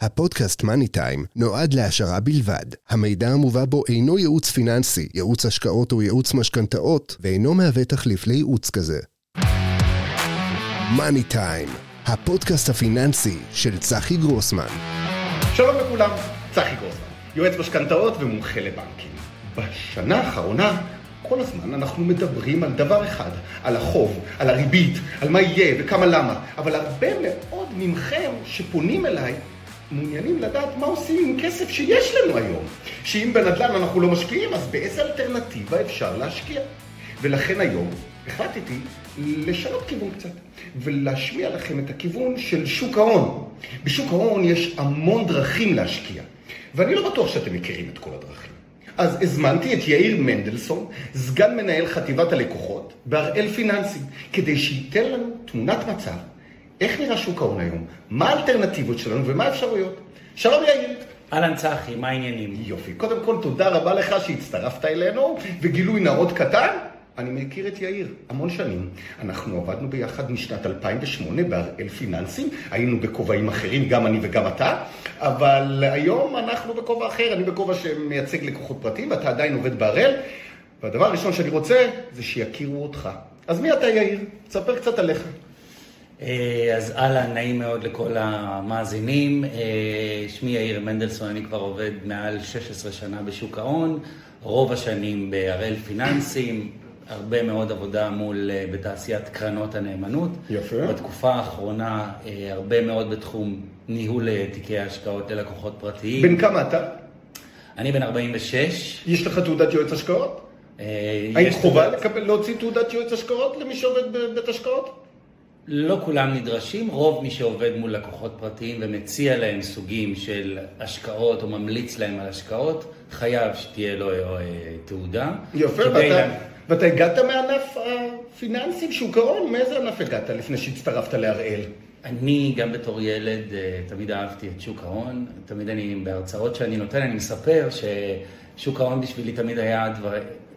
הפודקאסט מאני טיים נועד להעשרה בלבד. המידע המובא בו אינו ייעוץ פיננסי, ייעוץ השקעות או ייעוץ משכנתאות, ואינו מהווה תחליף לייעוץ כזה. מאני טיים, הפודקאסט הפיננסי של צחי גרוסמן. שלום לכולם, צחי גרוסמן, יועץ משכנתאות ומומחה לבנקים. בשנה האחרונה, כל הזמן אנחנו מדברים על דבר אחד, על החוב, על הריבית, על מה יהיה וכמה למה, אבל הרבה מאוד מכם שפונים אליי מעוניינים לדעת מה עושים עם כסף שיש לנו היום. שאם בנדל"ן אנחנו לא משקיעים, אז באיזה אלטרנטיבה אפשר להשקיע? ולכן היום החלטתי לשנות כיוון קצת, ולהשמיע לכם את הכיוון של שוק ההון. בשוק ההון יש המון דרכים להשקיע, ואני לא בטוח שאתם מכירים את כל הדרכים. אז הזמנתי את יאיר מנדלסון, סגן מנהל חטיבת הלקוחות בהראל פיננסים, כדי שייתן לנו תמונת מצב איך נראה שוק ההון היום, מה האלטרנטיבות שלנו ומה האפשרויות. שלום יאיר. אהלן צחי, מה העניינים? יופי. קודם כל, תודה רבה לך שהצטרפת אלינו, וגילוי נאות קטן, אני מכיר את יאיר המון שנים. אנחנו עבדנו ביחד משנת 2008 בהראל פיננסים, היינו בכובעים אחרים, גם אני וגם אתה, אבל היום אנחנו בכובע אחר, אני בכובע שמייצג לקוחות פרטיים, ואתה עדיין עובד בהראל, והדבר הראשון שאני רוצה זה שיכירו אותך. אז מי אתה יאיר? תספר קצת עליך. אה, אז אהלן, נעים מאוד לכל המאזינים. אה, שמי יאיר מנדלסון, אני כבר עובד מעל 16 שנה בשוק ההון, רוב השנים בהראל פיננסים, הרבה מאוד עבודה מול, אה, בתעשיית קרנות הנאמנות. יפה. בתקופה האחרונה, הרבה מאוד בתחום ניהול תיקי השקעות ללקוחות פרטיים. בן כמה אתה? אני בן 46. יש לך תעודת יועץ השקעות? האם חובה לקבל, להוציא תעודת יועץ השקעות למי שעובד בבית השקעות? לא כולם נדרשים, רוב מי שעובד מול לקוחות פרטיים ומציע להם סוגים של השקעות או ממליץ להם על השקעות, חייב שתהיה לו אה, תעודה. יפה, ואתה, לה... ואתה הגעת מענף הפיננסים, שוק ההון, מאיזה ענף הגעת לפני שהצטרפת להראל? אני גם בתור ילד אה, תמיד אהבתי את שוק ההון, תמיד אני, בהרצאות שאני נותן, אני מספר ששוק ההון בשבילי תמיד היה דבר,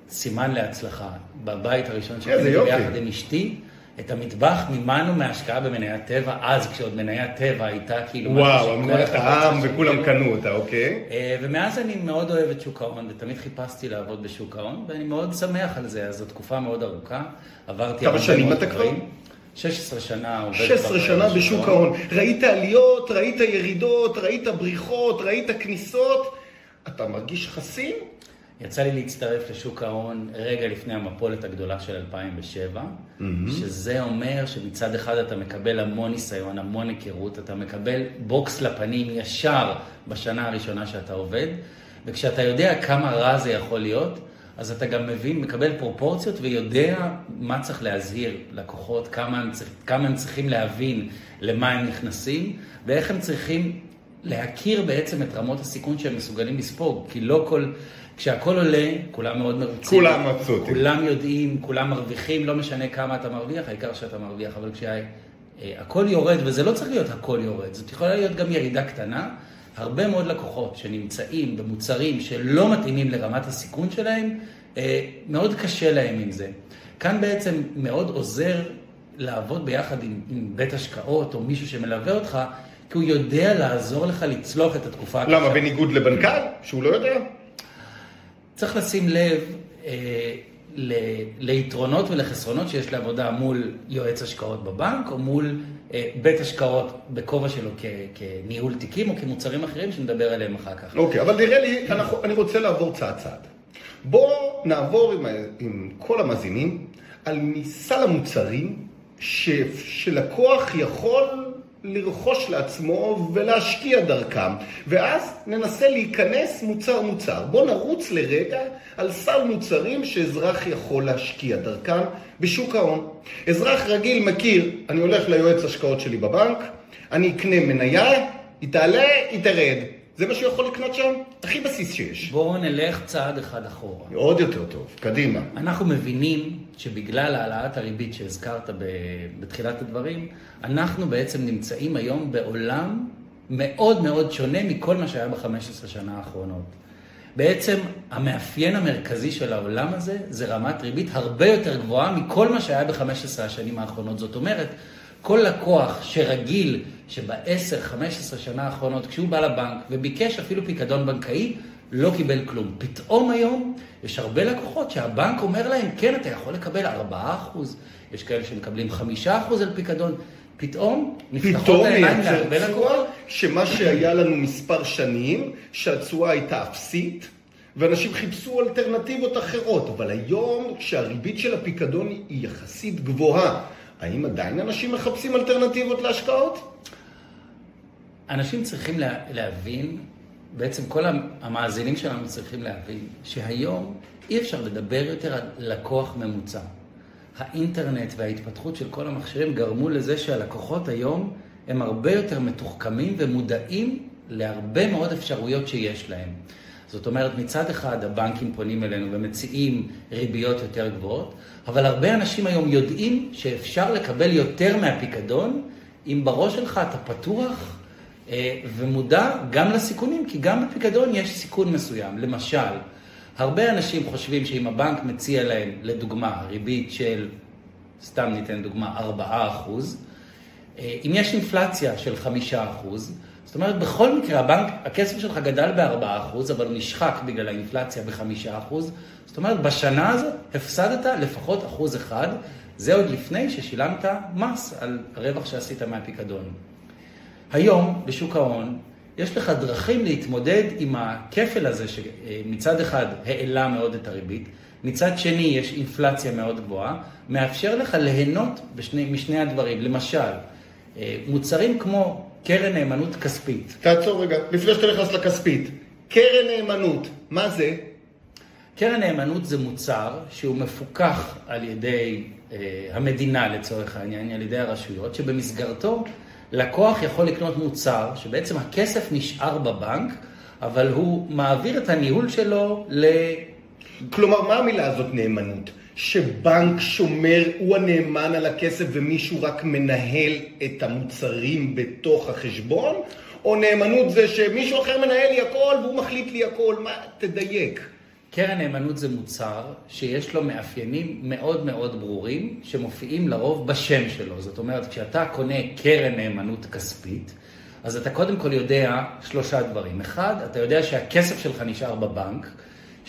סימן להצלחה. בבית הראשון שקניתי ביחד עם אשתי, את המטבח מימנו מהשקעה במניית טבע, אז כשעוד מניית טבע הייתה כאילו... וואו, מניית העם וכולם קנו אותה, אוקיי. אה, ומאז אני מאוד אוהב את שוק ההון, ותמיד חיפשתי לעבוד בשוק ההון, ואני מאוד שמח על זה, אז זו תקופה מאוד ארוכה. עברתי כמה שנים אתה כבר? 16 שנה עובד 16 שנה בשוק ההון. ראית עליות, ראית ירידות, ראית בריחות, ראית כניסות. אתה מרגיש חסין? יצא לי להצטרף לשוק ההון רגע לפני המפולת הגדולה של 2007, mm-hmm. שזה אומר שמצד אחד אתה מקבל המון ניסיון, המון היכרות, אתה מקבל בוקס לפנים ישר בשנה הראשונה שאתה עובד, וכשאתה יודע כמה רע זה יכול להיות, אז אתה גם מבין, מקבל פרופורציות ויודע מה צריך להזהיר לקוחות, כמה הם, צריך, כמה הם צריכים להבין למה הם נכנסים, ואיך הם צריכים להכיר בעצם את רמות הסיכון שהם מסוגלים לספוג, כי לא כל... כשהכול עולה, כולם מאוד מרוצים. כולם מבסוטים. כולם יודעים, כולם מרוויחים, לא משנה כמה אתה מרוויח, העיקר שאתה מרוויח. אבל כשהכול יורד, וזה לא צריך להיות הכל יורד, זאת יכולה להיות גם ירידה קטנה. הרבה מאוד לקוחות שנמצאים במוצרים שלא מתאימים לרמת הסיכון שלהם, אה, מאוד קשה להם עם זה. כאן בעצם מאוד עוזר לעבוד ביחד עם, עם בית השקעות או מישהו שמלווה אותך, כי הוא יודע לעזור לך לצלוח את התקופה הקשה. למה, בניגוד לבנקל, שהוא לא יודע? צריך לשים לב אה, ל, ליתרונות ולחסרונות שיש לעבודה מול יועץ השקעות בבנק, או מול אה, בית השקעות בכובע שלו כ, כניהול תיקים, או כמוצרים אחרים שנדבר עליהם אחר כך. אוקיי, אבל נראה לי, אנחנו, אני רוצה לעבור צעד צעד. בואו נעבור עם, עם כל המאזינים על סל המוצרים ש, שלקוח יכול לרכוש לעצמו ולהשקיע דרכם, ואז ננסה להיכנס מוצר מוצר. בואו נרוץ לרגע על סל מוצרים שאזרח יכול להשקיע דרכם בשוק ההון. אזרח רגיל מכיר, אני הולך ליועץ השקעות שלי בבנק, אני אקנה מניה, היא תעלה, היא תרד. זה מה שהוא יכול לקנות שם? הכי בסיס שיש. בואו נלך צעד אחד אחורה. עוד יותר טוב, קדימה. אנחנו מבינים שבגלל העלאת הריבית שהזכרת בתחילת הדברים, אנחנו בעצם נמצאים היום בעולם מאוד מאוד שונה מכל מה שהיה ב-15 שנה האחרונות. בעצם המאפיין המרכזי של העולם הזה זה רמת ריבית הרבה יותר גבוהה מכל מה שהיה ב-15 השנים האחרונות. זאת אומרת, כל לקוח שרגיל שב-10-15 שנה האחרונות, כשהוא בא לבנק וביקש אפילו פיקדון בנקאי, לא קיבל כלום. פתאום היום יש הרבה לקוחות שהבנק אומר להם, כן, אתה יכול לקבל 4%, יש כאלה שמקבלים 5% על פיקדון. פתאום נפתחות העיניים להרבה לקוחות. שמה שהיה לנו מספר שנים, שהתשואה הייתה אפסית, ואנשים חיפשו אלטרנטיבות אחרות. אבל היום, כשהריבית של הפיקדון היא יחסית גבוהה, האם עדיין אנשים מחפשים אלטרנטיבות להשקעות? אנשים צריכים לה, להבין, בעצם כל המאזינים שלנו צריכים להבין, שהיום אי אפשר לדבר יותר על לקוח ממוצע. האינטרנט וההתפתחות של כל המכשירים גרמו לזה שהלקוחות היום הם הרבה יותר מתוחכמים ומודעים להרבה מאוד אפשרויות שיש להם. זאת אומרת, מצד אחד הבנקים פונים אלינו ומציעים ריביות יותר גבוהות, אבל הרבה אנשים היום יודעים שאפשר לקבל יותר מהפיקדון, אם בראש שלך אתה פתוח אה, ומודע גם לסיכונים, כי גם בפיקדון יש סיכון מסוים. למשל, הרבה אנשים חושבים שאם הבנק מציע להם, לדוגמה, ריבית של, סתם ניתן דוגמה, 4 אחוז, אה, אם יש אינפלציה של 5 אחוז, זאת אומרת, בכל מקרה, הבנק, הכסף שלך גדל ב-4%, אבל הוא נשחק בגלל האינפלציה ב-5%. זאת אומרת, בשנה הזאת הפסדת לפחות אחוז אחד, זה עוד לפני ששילמת מס על הרווח שעשית מהפיקדון. היום, בשוק ההון, יש לך דרכים להתמודד עם הכפל הזה, שמצד אחד העלה מאוד את הריבית, מצד שני יש אינפלציה מאוד גבוהה, מאפשר לך ליהנות בשני, משני הדברים. למשל, אה, מוצרים כמו קרן נאמנות כספית. תעצור רגע, לפני שאתה נכנס לכספית. קרן נאמנות, מה זה? קרן נאמנות זה מוצר שהוא מפוקח על ידי אה, המדינה לצורך העניין, על ידי הרשויות, שבמסגרתו לקוח יכול לקנות מוצר שבעצם הכסף נשאר בבנק, אבל הוא מעביר את הניהול שלו ל... כלומר, מה המילה הזאת נאמנות? שבנק שומר, הוא הנאמן על הכסף ומישהו רק מנהל את המוצרים בתוך החשבון? או נאמנות זה שמישהו אחר מנהל לי הכל והוא מחליט לי הכל? מה, תדייק. קרן נאמנות זה מוצר שיש לו מאפיינים מאוד מאוד ברורים, שמופיעים לרוב בשם שלו. זאת אומרת, כשאתה קונה קרן נאמנות כספית, אז אתה קודם כל יודע שלושה דברים. אחד, אתה יודע שהכסף שלך נשאר בבנק.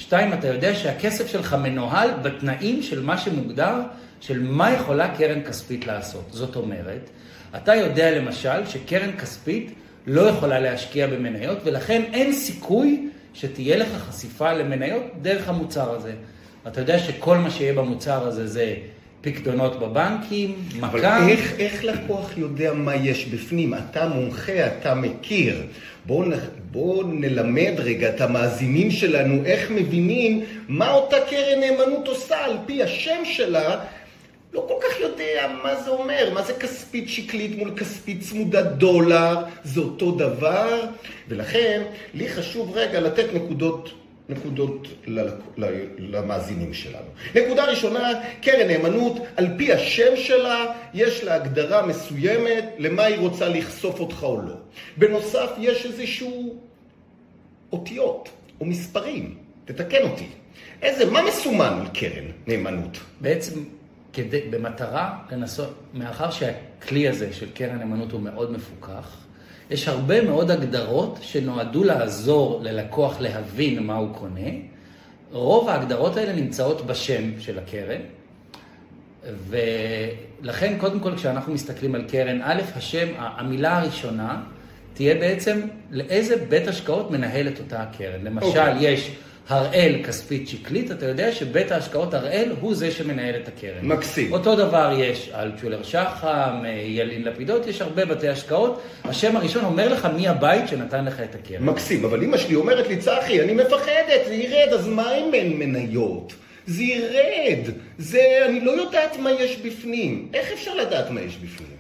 שתיים, אתה יודע שהכסף שלך מנוהל בתנאים של מה שמוגדר, של מה יכולה קרן כספית לעשות. זאת אומרת, אתה יודע למשל שקרן כספית לא יכולה להשקיע במניות, ולכן אין סיכוי שתהיה לך חשיפה למניות דרך המוצר הזה. אתה יודע שכל מה שיהיה במוצר הזה זה פקדונות בבנקים, מכה. אבל איך, איך לקוח יודע מה יש בפנים? אתה מומחה, אתה מכיר. בואו בוא נלמד רגע את המאזינים שלנו איך מבינים מה אותה קרן נאמנות עושה על פי השם שלה. לא כל כך יודע מה זה אומר, מה זה כספית שקלית מול כספית צמודת דולר, זה אותו דבר, ולכן לי חשוב רגע לתת נקודות נקודות למאזינים שלנו. נקודה ראשונה, קרן נאמנות, על פי השם שלה, יש לה הגדרה מסוימת למה היא רוצה לחשוף אותך או לא. בנוסף, יש איזשהו אותיות או מספרים, תתקן אותי. איזה, מה מסומן על קרן נאמנות? בעצם, כדי, במטרה לנסות, מאחר שהכלי הזה של קרן נאמנות הוא מאוד מפוקח, יש הרבה מאוד הגדרות שנועדו לעזור ללקוח להבין מה הוא קונה. רוב ההגדרות האלה נמצאות בשם של הקרן, ולכן קודם כל כשאנחנו מסתכלים על קרן, א', השם, המילה הראשונה תהיה בעצם לאיזה בית השקעות מנהל את אותה הקרן. למשל, okay. אוקיי. יש... הראל כספית שקלית, אתה יודע שבית ההשקעות הראל הוא זה שמנהל את הקרן. מקסים. אותו דבר יש על צ'ולר שחם, ילין לפידות, יש הרבה בתי השקעות. השם הראשון אומר לך מי הבית שנתן לך את הקרן. מקסים, אבל אמא שלי אומרת לי, צחי, אני מפחדת, זה ירד, אז מה אם אין מניות? זה ירד. זה, אני לא יודעת מה יש בפנים. איך אפשר לדעת מה יש בפנים?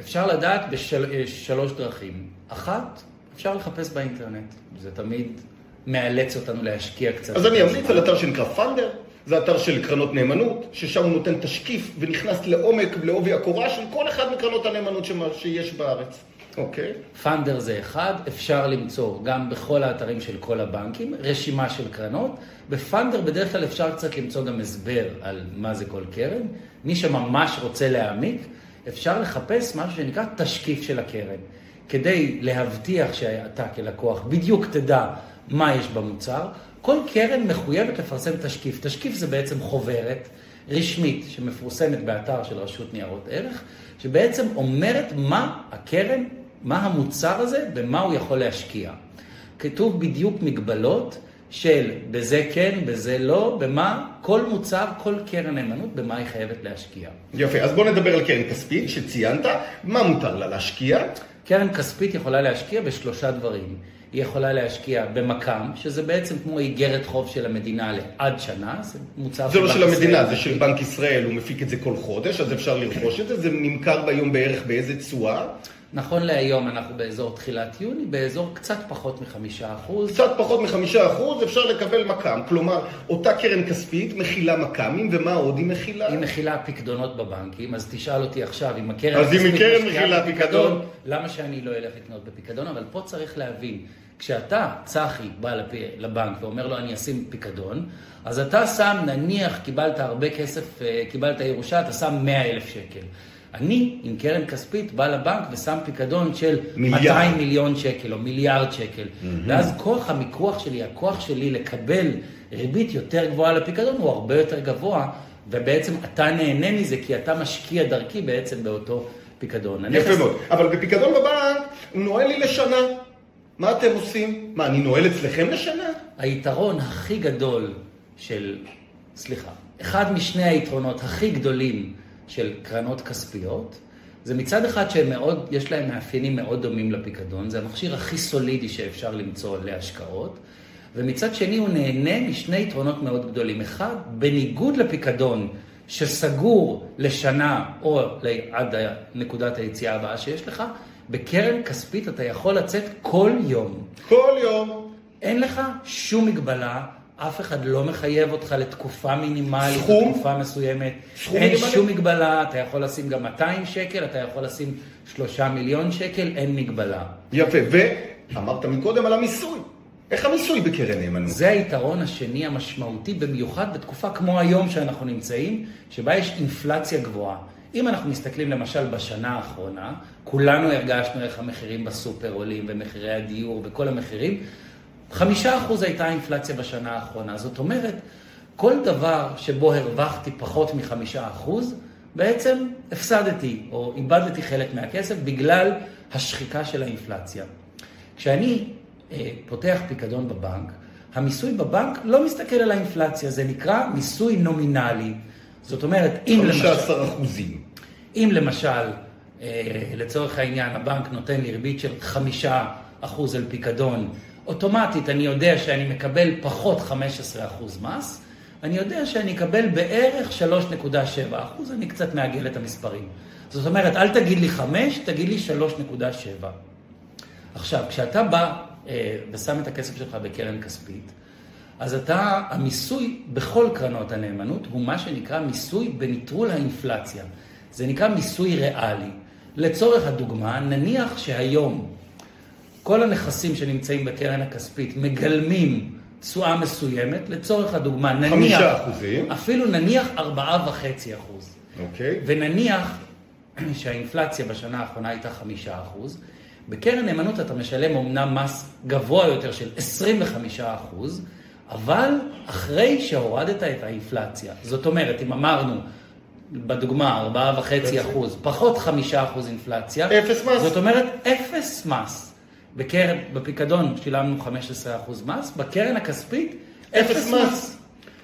אפשר לדעת בשלוש בשל... דרכים. אחת, אפשר לחפש באינטרנט. זה תמיד מאלץ אותנו להשקיע קצת. אז אני אמליץ על אתר שנקרא פאנדר, זה אתר של קרנות נאמנות, ששם הוא נותן תשקיף ונכנס לעומק, לעובי הקורה של כל אחד מקרנות הנאמנות שיש בארץ. אוקיי. Okay. פאנדר זה אחד, אפשר למצוא גם בכל האתרים של כל הבנקים, רשימה של קרנות. בפאנדר בדרך כלל אפשר קצת למצוא גם הסבר על מה זה כל קרן. מי שממש רוצה להעמיק, אפשר לחפש משהו שנקרא תשקיף של הקרן. כדי להבטיח שאתה כלקוח בדיוק תדע מה יש במוצר, כל קרן מחויבת לפרסם תשקיף. תשקיף זה בעצם חוברת רשמית שמפורסמת באתר של רשות ניירות ערך, שבעצם אומרת מה הקרן, מה המוצר הזה, במה הוא יכול להשקיע. כתוב בדיוק מגבלות של בזה כן, בזה לא, במה כל מוצר, כל קרן נאמנות, במה היא חייבת להשקיע. יפה, אז בוא נדבר על קרן כספית שציינת, מה מותר לה להשקיע? קרן כספית יכולה להשקיע בשלושה דברים. היא יכולה להשקיע במק"מ, שזה בעצם כמו איגרת חוב של המדינה לעד שנה, זה מוצר זה לא של המדינה, זה של בנק ישראל, הוא מפיק את זה כל חודש, אז אפשר לרכוש את זה, זה נמכר ביום בערך באיזה תשואה? נכון להיום אנחנו באזור תחילת יוני, באזור קצת פחות מחמישה אחוז. קצת פחות מחמישה אחוז אפשר לקבל מק"מ. כלומר, אותה קרן כספית מכילה מק"מים, ומה עוד היא מכילה? היא מכילה פקדונות בבנקים, אז תשאל אותי עכשיו, אם הקרן קרן מכילה פיקדון... למה שאני לא אלך לקנות בפיקדון? אבל פה צריך להבין, כשאתה, צחי, בא לפ... לבנק ואומר לו, אני אשים פיקדון, אז אתה שם, נניח, קיבלת הרבה כסף, אה, קיבלת ירושה, אתה שם 100 אלף שקל. אני, עם קרן כספית, בא לבנק ושם פיקדון של מיליארד. 200 מיליון שקל או מיליארד שקל. Mm-hmm. ואז כוח המיקוח שלי, הכוח שלי לקבל ריבית יותר גבוהה לפיקדון הוא הרבה יותר גבוה, ובעצם אתה נהנה מזה כי אתה משקיע דרכי בעצם באותו פיקדון. יפה הנכס... מאוד, אבל בפיקדון בבנק הוא נועל לי לשנה. מה אתם עושים? מה, אני נועל אצלכם לשנה? היתרון הכי גדול של, סליחה, אחד משני היתרונות הכי גדולים של קרנות כספיות, זה מצד אחד שהם מאוד, יש להם מאפיינים מאוד דומים לפיקדון, זה המכשיר הכי סולידי שאפשר למצוא להשקעות, ומצד שני הוא נהנה משני יתרונות מאוד גדולים. אחד, בניגוד לפיקדון שסגור לשנה או עד נקודת היציאה הבאה שיש לך, בקרן כספית אתה יכול לצאת כל יום. כל יום. אין לך שום מגבלה, אף אחד לא מחייב אותך לתקופה מינימלית, סכום? לתקופה מסוימת. סכום אין מינימלי? שום מגבלה, אתה יכול לשים גם 200 שקל, אתה יכול לשים 3 מיליון שקל, אין מגבלה. יפה, ואמרת מקודם על המיסוי. איך המיסוי בקרן נאמנות? זה היתרון השני המשמעותי, במיוחד בתקופה כמו היום שאנחנו נמצאים, שבה יש אינפלציה גבוהה. אם אנחנו מסתכלים למשל בשנה האחרונה, כולנו הרגשנו איך המחירים בסופר עולים, ומחירי הדיור וכל המחירים, חמישה אחוז הייתה האינפלציה בשנה האחרונה. זאת אומרת, כל דבר שבו הרווחתי פחות מחמישה אחוז, בעצם הפסדתי או איבדתי חלק מהכסף בגלל השחיקה של האינפלציה. כשאני אה, פותח פיקדון בבנק, המיסוי בבנק לא מסתכל על האינפלציה, זה נקרא מיסוי נומינלי. זאת אומרת, אם למשל... 15 אחוזים. אם למשל, אה, לצורך העניין, הבנק נותן לי ריבית של חמישה אחוז על פיקדון, אוטומטית אני יודע שאני מקבל פחות 15% מס, אני יודע שאני אקבל בערך 3.7 אחוז, אני קצת מעגל את המספרים. זאת אומרת, אל תגיד לי 5, תגיד לי 3.7. עכשיו, כשאתה בא אה, ושם את הכסף שלך בקרן כספית, אז אתה, המיסוי בכל קרנות הנאמנות הוא מה שנקרא מיסוי בניטרול האינפלציה. זה נקרא מיסוי ריאלי. לצורך הדוגמה, נניח שהיום כל הנכסים שנמצאים בקרן הכספית מגלמים תשואה מסוימת, לצורך הדוגמה, נניח... חמישה אחוזים. אפילו נניח ארבעה וחצי אחוז. אוקיי. ונניח שהאינפלציה בשנה האחרונה הייתה חמישה אחוז, בקרן נאמנות אתה משלם אמנם מס גבוה יותר של 25 אחוז, אבל אחרי שהורדת את האינפלציה. זאת אומרת, אם אמרנו, בדוגמה, ארבעה וחצי אחוז, פחות חמישה אחוז אינפלציה, אפס מס. זאת אומרת, אפס מס. בקרן, בפיקדון שילמנו 15% מס, בקרן הכספית, אפס מס.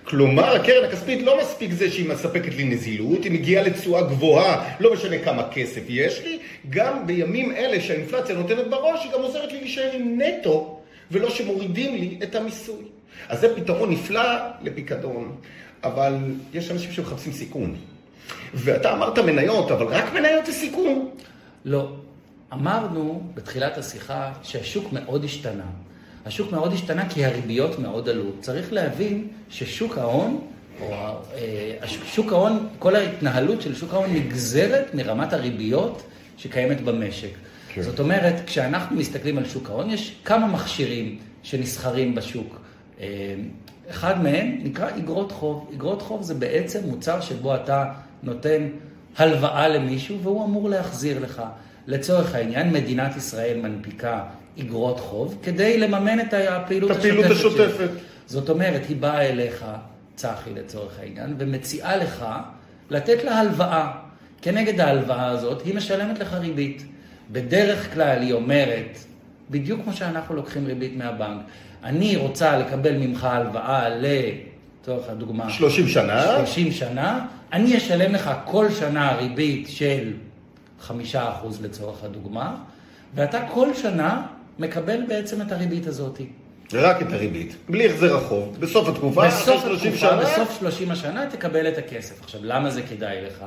כלומר, הקרן הכספית לא מספיק זה שהיא מספקת לי נזילות, היא מגיעה לתשואה גבוהה, לא משנה כמה כסף יש לי, גם בימים אלה שהאינפלציה נותנת בראש, היא גם עוזרת לי להישאר עם נטו, ולא שמורידים לי את המיסוי. אז זה פתרון נפלא לפיקדון, אבל יש אנשים שמחפשים סיכון. ואתה אמרת מניות, אבל רק מניות זה סיכון. לא. אמרנו בתחילת השיחה שהשוק מאוד השתנה. השוק מאוד השתנה כי הריביות מאוד עלו. צריך להבין ששוק ההון, או אה, שוק ההון, כל ההתנהלות של שוק ההון נגזרת מרמת הריביות שקיימת במשק. כן. זאת אומרת, כשאנחנו מסתכלים על שוק ההון, יש כמה מכשירים שנסחרים בשוק. אה, אחד מהם נקרא אגרות חוב. אגרות חוב זה בעצם מוצר שבו אתה נותן הלוואה למישהו והוא אמור להחזיר לך. לצורך העניין, מדינת ישראל מנפיקה אגרות חוב כדי לממן את הפעילות את הפעילות השוטפת. השוטפת. זאת אומרת, היא באה אליך, צחי לצורך העניין, ומציעה לך לתת לה הלוואה. כנגד ההלוואה הזאת, היא משלמת לך ריבית. בדרך כלל היא אומרת, בדיוק כמו שאנחנו לוקחים ריבית מהבנק, אני רוצה לקבל ממך הלוואה לצורך הדוגמה, 30 שנה. 30 שנה, אני אשלם לך כל שנה ריבית של 5% לצורך הדוגמה, ואתה כל שנה מקבל בעצם את הריבית הזאת. רק את הריבית, בלי החזר החוב, בסוף התקופה, אחרי בסוף 30 התקופה, שנה, בסוף 30 השנה תקבל את הכסף. עכשיו, למה זה כדאי לך?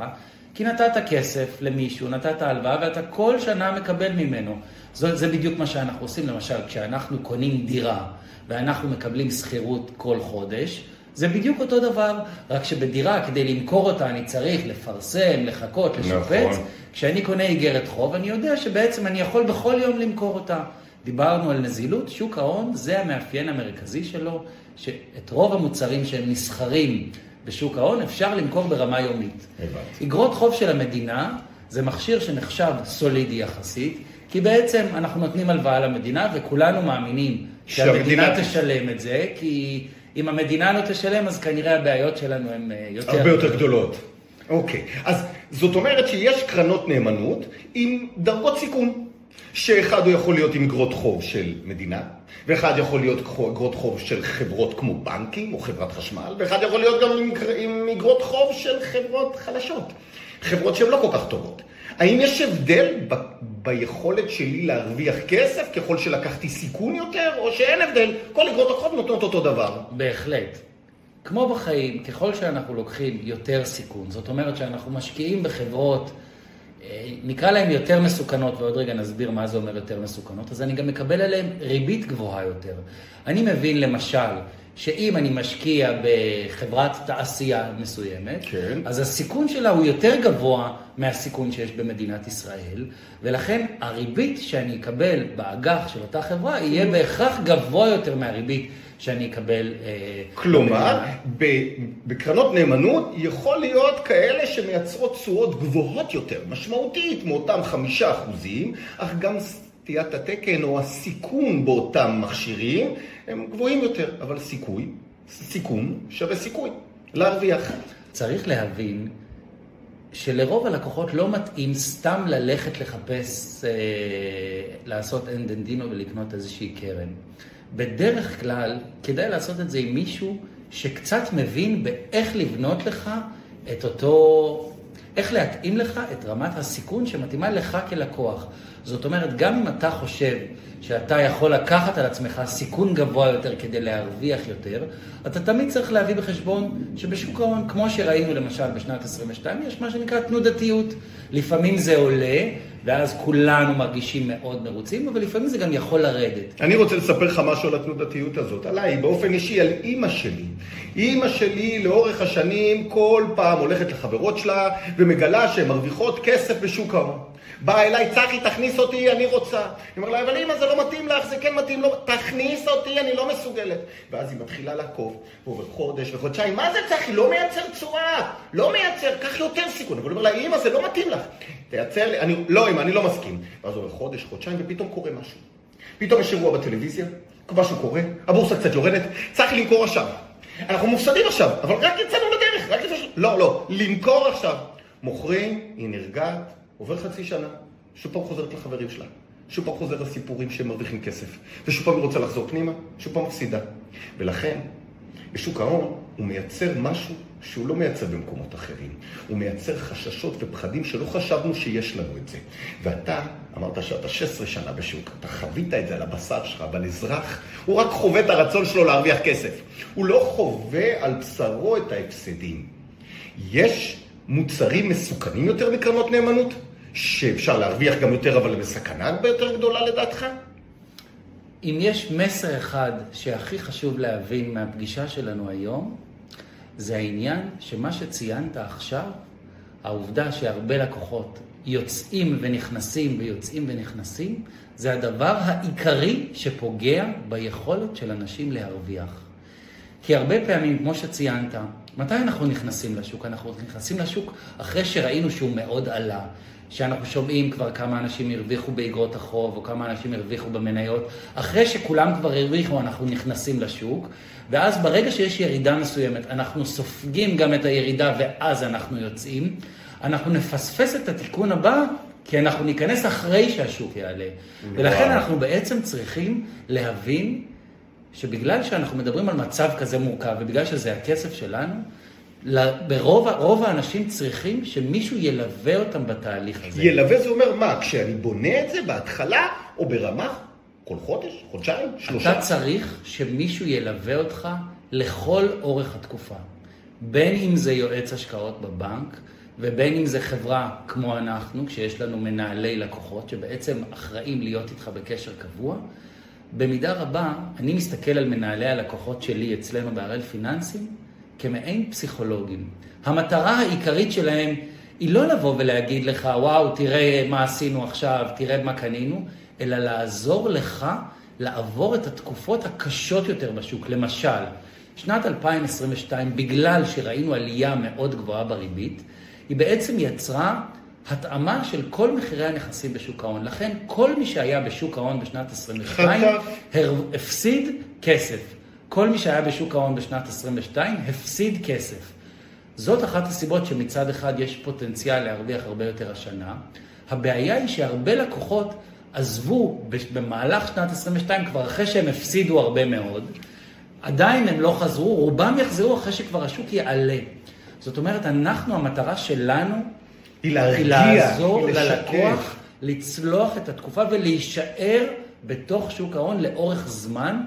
כי נתת כסף למישהו, נתת הלוואה, ואתה כל שנה מקבל ממנו. זה, זה בדיוק מה שאנחנו עושים, למשל, כשאנחנו קונים דירה, ואנחנו מקבלים שכירות כל חודש, זה בדיוק אותו דבר, רק שבדירה, כדי למכור אותה, אני צריך לפרסם, לחכות, לשפץ. נכון. כשאני קונה איגרת חוב, אני יודע שבעצם אני יכול בכל יום למכור אותה. דיברנו על נזילות, שוק ההון זה המאפיין המרכזי שלו, שאת רוב המוצרים שהם נסחרים בשוק ההון אפשר למכור ברמה יומית. הבנתי. אגרות חוב של המדינה זה מכשיר שנחשב סולידי יחסית, כי בעצם אנחנו נותנים הלוואה למדינה וכולנו מאמינים שהמדינה- תשלם את זה, כי אם המדינה לא תשלם אז כנראה הבעיות שלנו הן אה, יותר... הרבה יותר גדולות. אוקיי, אז זאת אומרת שיש קרנות נאמנות עם דרגות סיכון. שאחד הוא יכול להיות עם אגרות חוב של מדינה, ואחד יכול להיות אגרות חוב של חברות כמו בנקים או חברת חשמל, ואחד יכול להיות גם עם, עם אגרות חוב של חברות חלשות, חברות שהן לא כל כך טובות. האם יש הבדל ב, ביכולת שלי להרוויח כסף ככל שלקחתי סיכון יותר, או שאין הבדל, כל אגרות החוב נותנות אותו דבר? בהחלט. כמו בחיים, ככל שאנחנו לוקחים יותר סיכון, זאת אומרת שאנחנו משקיעים בחברות, אה, נקרא להן יותר מסוכנות, ועוד רגע נסביר מה זה אומר יותר מסוכנות, אז אני גם מקבל עליהן ריבית גבוהה יותר. אני מבין למשל, שאם אני משקיע בחברת תעשייה מסוימת, כן. אז הסיכון שלה הוא יותר גבוה מהסיכון שיש במדינת ישראל, ולכן הריבית שאני אקבל באג"ח של אותה חברה יהיה בהכרח גבוה יותר מהריבית שאני אקבל... אה, כלומר, בקרנות נאמנות יכול להיות כאלה שמייצרות תשואות גבוהות יותר, משמעותית, מאותם חמישה אחוזים, אך גם סטיית התקן או הסיכון באותם מכשירים הם גבוהים יותר, אבל סיכוי, סיכון שווה סיכוי להרוויח. צריך להבין שלרוב הלקוחות לא מתאים סתם ללכת לחפש, אה, לעשות אנדנדינו ולקנות איזושהי קרן. בדרך כלל כדאי לעשות את זה עם מישהו שקצת מבין באיך לבנות לך את אותו, איך להתאים לך את רמת הסיכון שמתאימה לך כלקוח. זאת אומרת, גם אם אתה חושב שאתה יכול לקחת על עצמך סיכון גבוה יותר כדי להרוויח יותר, אתה תמיד צריך להביא בחשבון שבשוק ההון, כמו שראינו למשל בשנת 22, יש מה שנקרא תנודתיות. לפעמים זה עולה, ואז כולנו מרגישים מאוד מרוצים, אבל לפעמים זה גם יכול לרדת. אני רוצה לספר לך משהו על התנודתיות הזאת, עליי, באופן אישי, על אימא שלי. אימא שלי לאורך השנים כל פעם הולכת לחברות שלה ומגלה שהן מרוויחות כסף בשוק ההון. באה אליי, צחי, תכניס אותי, אני רוצה. היא אומרת לה, אבל אמא, זה לא מתאים לך, זה כן מתאים, לא... תכניס אותי, אני לא מסוגלת. ואז היא מתחילה לעקוב, ועובר חודש וחודשיים, מה זה צחי? לא מייצר תשואה, לא מייצר, קח יותר סיכון. אבל הוא אומר לה, אמא, זה לא מתאים לך. תייצר לי, אני, לא, אמא, אני לא מסכים. ואז עובר חודש, חודשיים, ופתאום קורה משהו. פתאום יש אירוע בטלוויזיה, משהו קורה, הבורסה קצת יורדת, צריך למכור עכשיו. אנחנו מופסדים עכשיו, אבל רק יצאנו לדרך, רק ש... לא, לא, למכור עכשיו. מוכרים, היא נרגעת, עובר חצי שנה, שוב פעם חוזרת לחברים שלה. שוב פעם חוזר לסיפורים שהם מרוויחים כסף. ושוב פעם היא רוצה לחזור פנימה, שוב פעם מפסידה. ולכן, בשוק ההון הוא מייצר משהו שהוא לא מייצר במקומות אחרים. הוא מייצר חששות ופחדים שלא חשבנו שיש לנו את זה. ואתה, אמרת שאתה 16 שנה בשוק, אתה חווית את זה על הבשר שלך, אבל אזרח, הוא רק חווה את הרצון שלו להרוויח כסף. הוא לא חווה על בשרו את ההפסדים. יש מוצרים מסוכנים יותר מקרנות נאמנות? שאפשר להרוויח גם יותר, אבל בסכנה הרבה יותר גדולה לדעתך? אם יש מסר אחד שהכי חשוב להבין מהפגישה שלנו היום, זה העניין שמה שציינת עכשיו, העובדה שהרבה לקוחות יוצאים ונכנסים ויוצאים ונכנסים, זה הדבר העיקרי שפוגע ביכולת של אנשים להרוויח. כי הרבה פעמים, כמו שציינת, מתי אנחנו נכנסים לשוק? אנחנו נכנסים לשוק אחרי שראינו שהוא מאוד עלה. שאנחנו שומעים כבר כמה אנשים הרוויחו באגרות החוב, או כמה אנשים הרוויחו במניות. אחרי שכולם כבר הרוויחו, אנחנו נכנסים לשוק, ואז ברגע שיש ירידה מסוימת, אנחנו סופגים גם את הירידה, ואז אנחנו יוצאים. אנחנו נפספס את התיקון הבא, כי אנחנו ניכנס אחרי שהשוק יעלה. ולכן אנחנו בעצם צריכים להבין שבגלל שאנחנו מדברים על מצב כזה מורכב, ובגלל שזה הכסף שלנו, ברוב רוב האנשים צריכים שמישהו ילווה אותם בתהליך הזה. ילווה זה אומר מה? כשאני בונה את זה בהתחלה או ברמה? כל חודש? חודשיים? שלושה? אתה צריך שמישהו ילווה אותך לכל אורך התקופה. בין אם זה יועץ השקעות בבנק, ובין אם זה חברה כמו אנחנו, כשיש לנו מנהלי לקוחות, שבעצם אחראים להיות איתך בקשר קבוע, במידה רבה, אני מסתכל על מנהלי הלקוחות שלי אצלנו בהראל פיננסים כמעין פסיכולוגים. המטרה העיקרית שלהם היא לא לבוא ולהגיד לך, וואו, תראה מה עשינו עכשיו, תראה מה קנינו, אלא לעזור לך לעבור את התקופות הקשות יותר בשוק. למשל, שנת 2022, בגלל שראינו עלייה מאוד גבוהה בריבית, היא בעצם יצרה התאמה של כל מחירי הנכסים בשוק ההון. לכן כל מי שהיה בשוק ההון בשנת 22 הפסיד כסף. כל מי שהיה בשוק ההון בשנת 22 הפסיד כסף. זאת אחת הסיבות שמצד אחד יש פוטנציאל להרוויח הרבה יותר השנה. הבעיה היא שהרבה לקוחות עזבו במהלך שנת 22 כבר אחרי שהם הפסידו הרבה מאוד. עדיין הם לא חזרו, רובם יחזרו אחרי שכבר השוק יעלה. זאת אומרת, אנחנו, המטרה שלנו היא להרגיע, היא לעזור היא ללקוח לצלוח את התקופה ולהישאר בתוך שוק ההון לאורך זמן,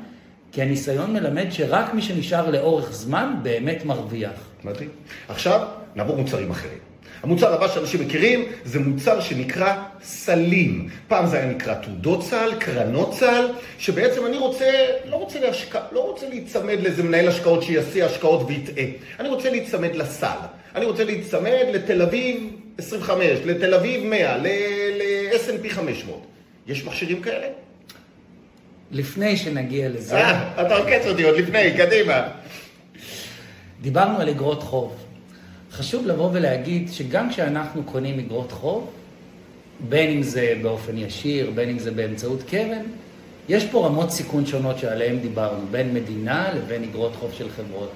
כי הניסיון מלמד שרק מי שנשאר לאורך זמן באמת מרוויח. מדהים. עכשיו נעבור מוצרים אחרים. המוצר הבא שאנשים מכירים זה מוצר שנקרא סלים. פעם זה היה נקרא תעודות צה"ל, קרנות צה"ל, שבעצם אני רוצה, לא רוצה, להשק... לא רוצה להיצמד לאיזה מנהל השקעות שיעשה השקעות ויטעה. אני רוצה להיצמד לסל. אני רוצה להיצמד לתל אביב 25, לתל אביב 100, ל-S&P 500. יש מכשירים כאלה? לפני שנגיע לזה... אה, אתה עוקץ אותי עוד לפני, קדימה. דיברנו על אגרות חוב. חשוב לבוא ולהגיד שגם כשאנחנו קונים אגרות חוב, בין אם זה באופן ישיר, בין אם זה באמצעות קרן, יש פה רמות סיכון שונות שעליהן דיברנו, בין מדינה לבין אגרות חוב של חברות.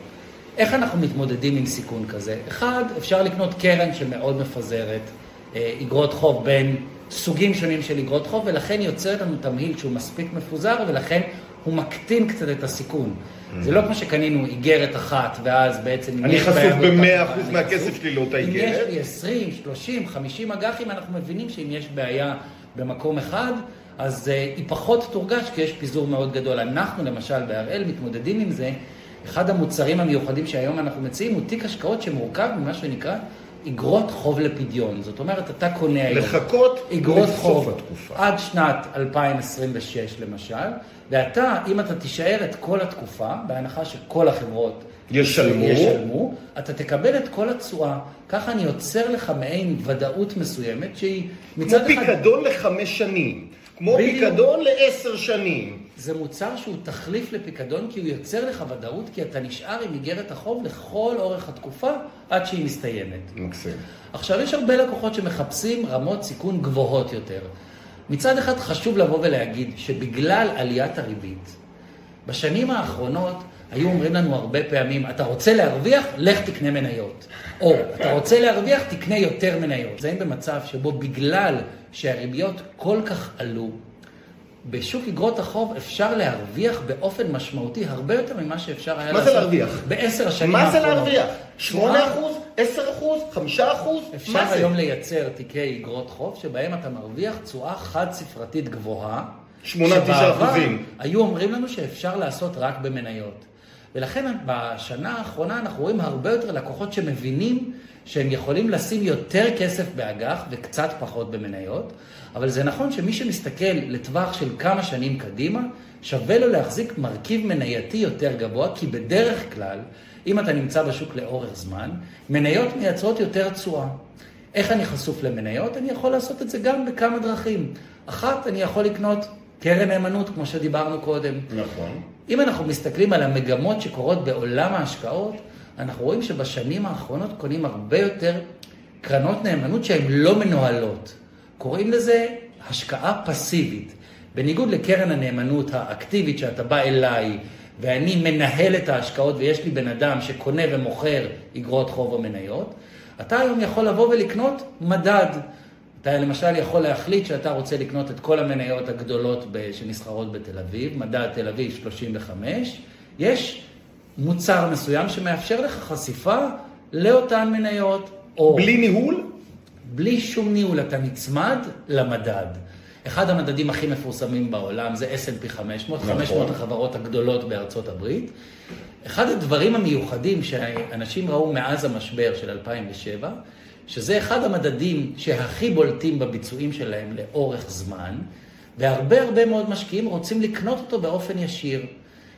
איך אנחנו מתמודדים עם סיכון כזה? אחד, אפשר לקנות קרן שמאוד מפזרת אה, אגרות חוב בין סוגים שונים של אגרות חוב, ולכן יוצר לנו תמהיל שהוא מספיק מפוזר, ולכן הוא מקטין קצת את הסיכון. זה לא כמו שקנינו איגרת אחת, ואז בעצם... אני חשוף ב-100% מהכסף שלי לאותה איגרת. אם יש לי 20, 30, 50 אג"חים, אנחנו מבינים שאם יש בעיה במקום אחד, אז uh, היא פחות תורגש, כי יש פיזור מאוד גדול. אנחנו, למשל, בהראל, מתמודדים עם זה. אחד המוצרים המיוחדים שהיום אנחנו מציעים הוא תיק השקעות שמורכב ממה שנקרא אגרות חוב לפדיון. זאת אומרת, אתה קונה היום... לחכות אגרות חוב התקופה. עד שנת 2026 למשל, ואתה, אם אתה תישאר את כל התקופה, בהנחה שכל החברות ישלמו, ישלמו אתה תקבל את כל התשואה. ככה אני יוצר לך מעין ודאות מסוימת שהיא מצד אחד... פיקדון לחמש שנים. כמו פיקדון לעשר שנים. זה מוצר שהוא תחליף לפיקדון כי הוא יוצר לך ודאות, כי אתה נשאר עם איגרת החוב לכל אורך התקופה עד שהיא מסתיימת. מקסים. עכשיו, יש הרבה לקוחות שמחפשים רמות סיכון גבוהות יותר. מצד אחד חשוב לבוא ולהגיד שבגלל עליית הריבית, בשנים האחרונות היו אומרים לנו הרבה פעמים, אתה רוצה להרוויח, לך תקנה מניות. או, אתה רוצה להרוויח, תקנה יותר מניות. זה במצב שבו בגלל שהריביות כל כך עלו, בשוק אגרות החוב אפשר להרוויח באופן משמעותי הרבה יותר ממה שאפשר היה לעשות. מה זה להרוויח? בעשר השנים האחרונות. מה זה להרוויח? שמונה אחוז? עשר אחוז? חמישה אחוז? אפשר היום לייצר תיקי אגרות חוב שבהם אתה מרוויח תשואה חד-ספרתית גבוהה. שמונה, תשעה אחוזים. היו אומרים לנו שאפשר לעשות רק במניות. ולכן בשנה האחרונה אנחנו רואים הרבה יותר לקוחות שמבינים שהם יכולים לשים יותר כסף באג"ח וקצת פחות במניות, אבל זה נכון שמי שמסתכל לטווח של כמה שנים קדימה, שווה לו להחזיק מרכיב מנייתי יותר גבוה, כי בדרך כלל, אם אתה נמצא בשוק לאורך זמן, מניות מייצרות יותר תשואה. איך אני חשוף למניות? אני יכול לעשות את זה גם בכמה דרכים. אחת, אני יכול לקנות קרן נאמנות, כמו שדיברנו קודם. נכון. אם אנחנו מסתכלים על המגמות שקורות בעולם ההשקעות, אנחנו רואים שבשנים האחרונות קונים הרבה יותר קרנות נאמנות שהן לא מנוהלות. קוראים לזה השקעה פסיבית. בניגוד לקרן הנאמנות האקטיבית שאתה בא אליי ואני מנהל את ההשקעות ויש לי בן אדם שקונה ומוכר אגרות חוב או מניות, אתה היום יכול לבוא ולקנות מדד. אתה למשל יכול להחליט שאתה רוצה לקנות את כל המניות הגדולות שנסחרות בתל אביב, מדד תל אביב 35, יש מוצר מסוים שמאפשר לך חשיפה לאותן מניות. או בלי ניהול? בלי שום ניהול, אתה נצמד למדד. אחד המדדים הכי מפורסמים בעולם זה S&P 500, נכון. 500 החברות הגדולות בארצות הברית. אחד הדברים המיוחדים שאנשים ראו מאז המשבר של 2007, שזה אחד המדדים שהכי בולטים בביצועים שלהם לאורך זמן, והרבה הרבה מאוד משקיעים רוצים לקנות אותו באופן ישיר.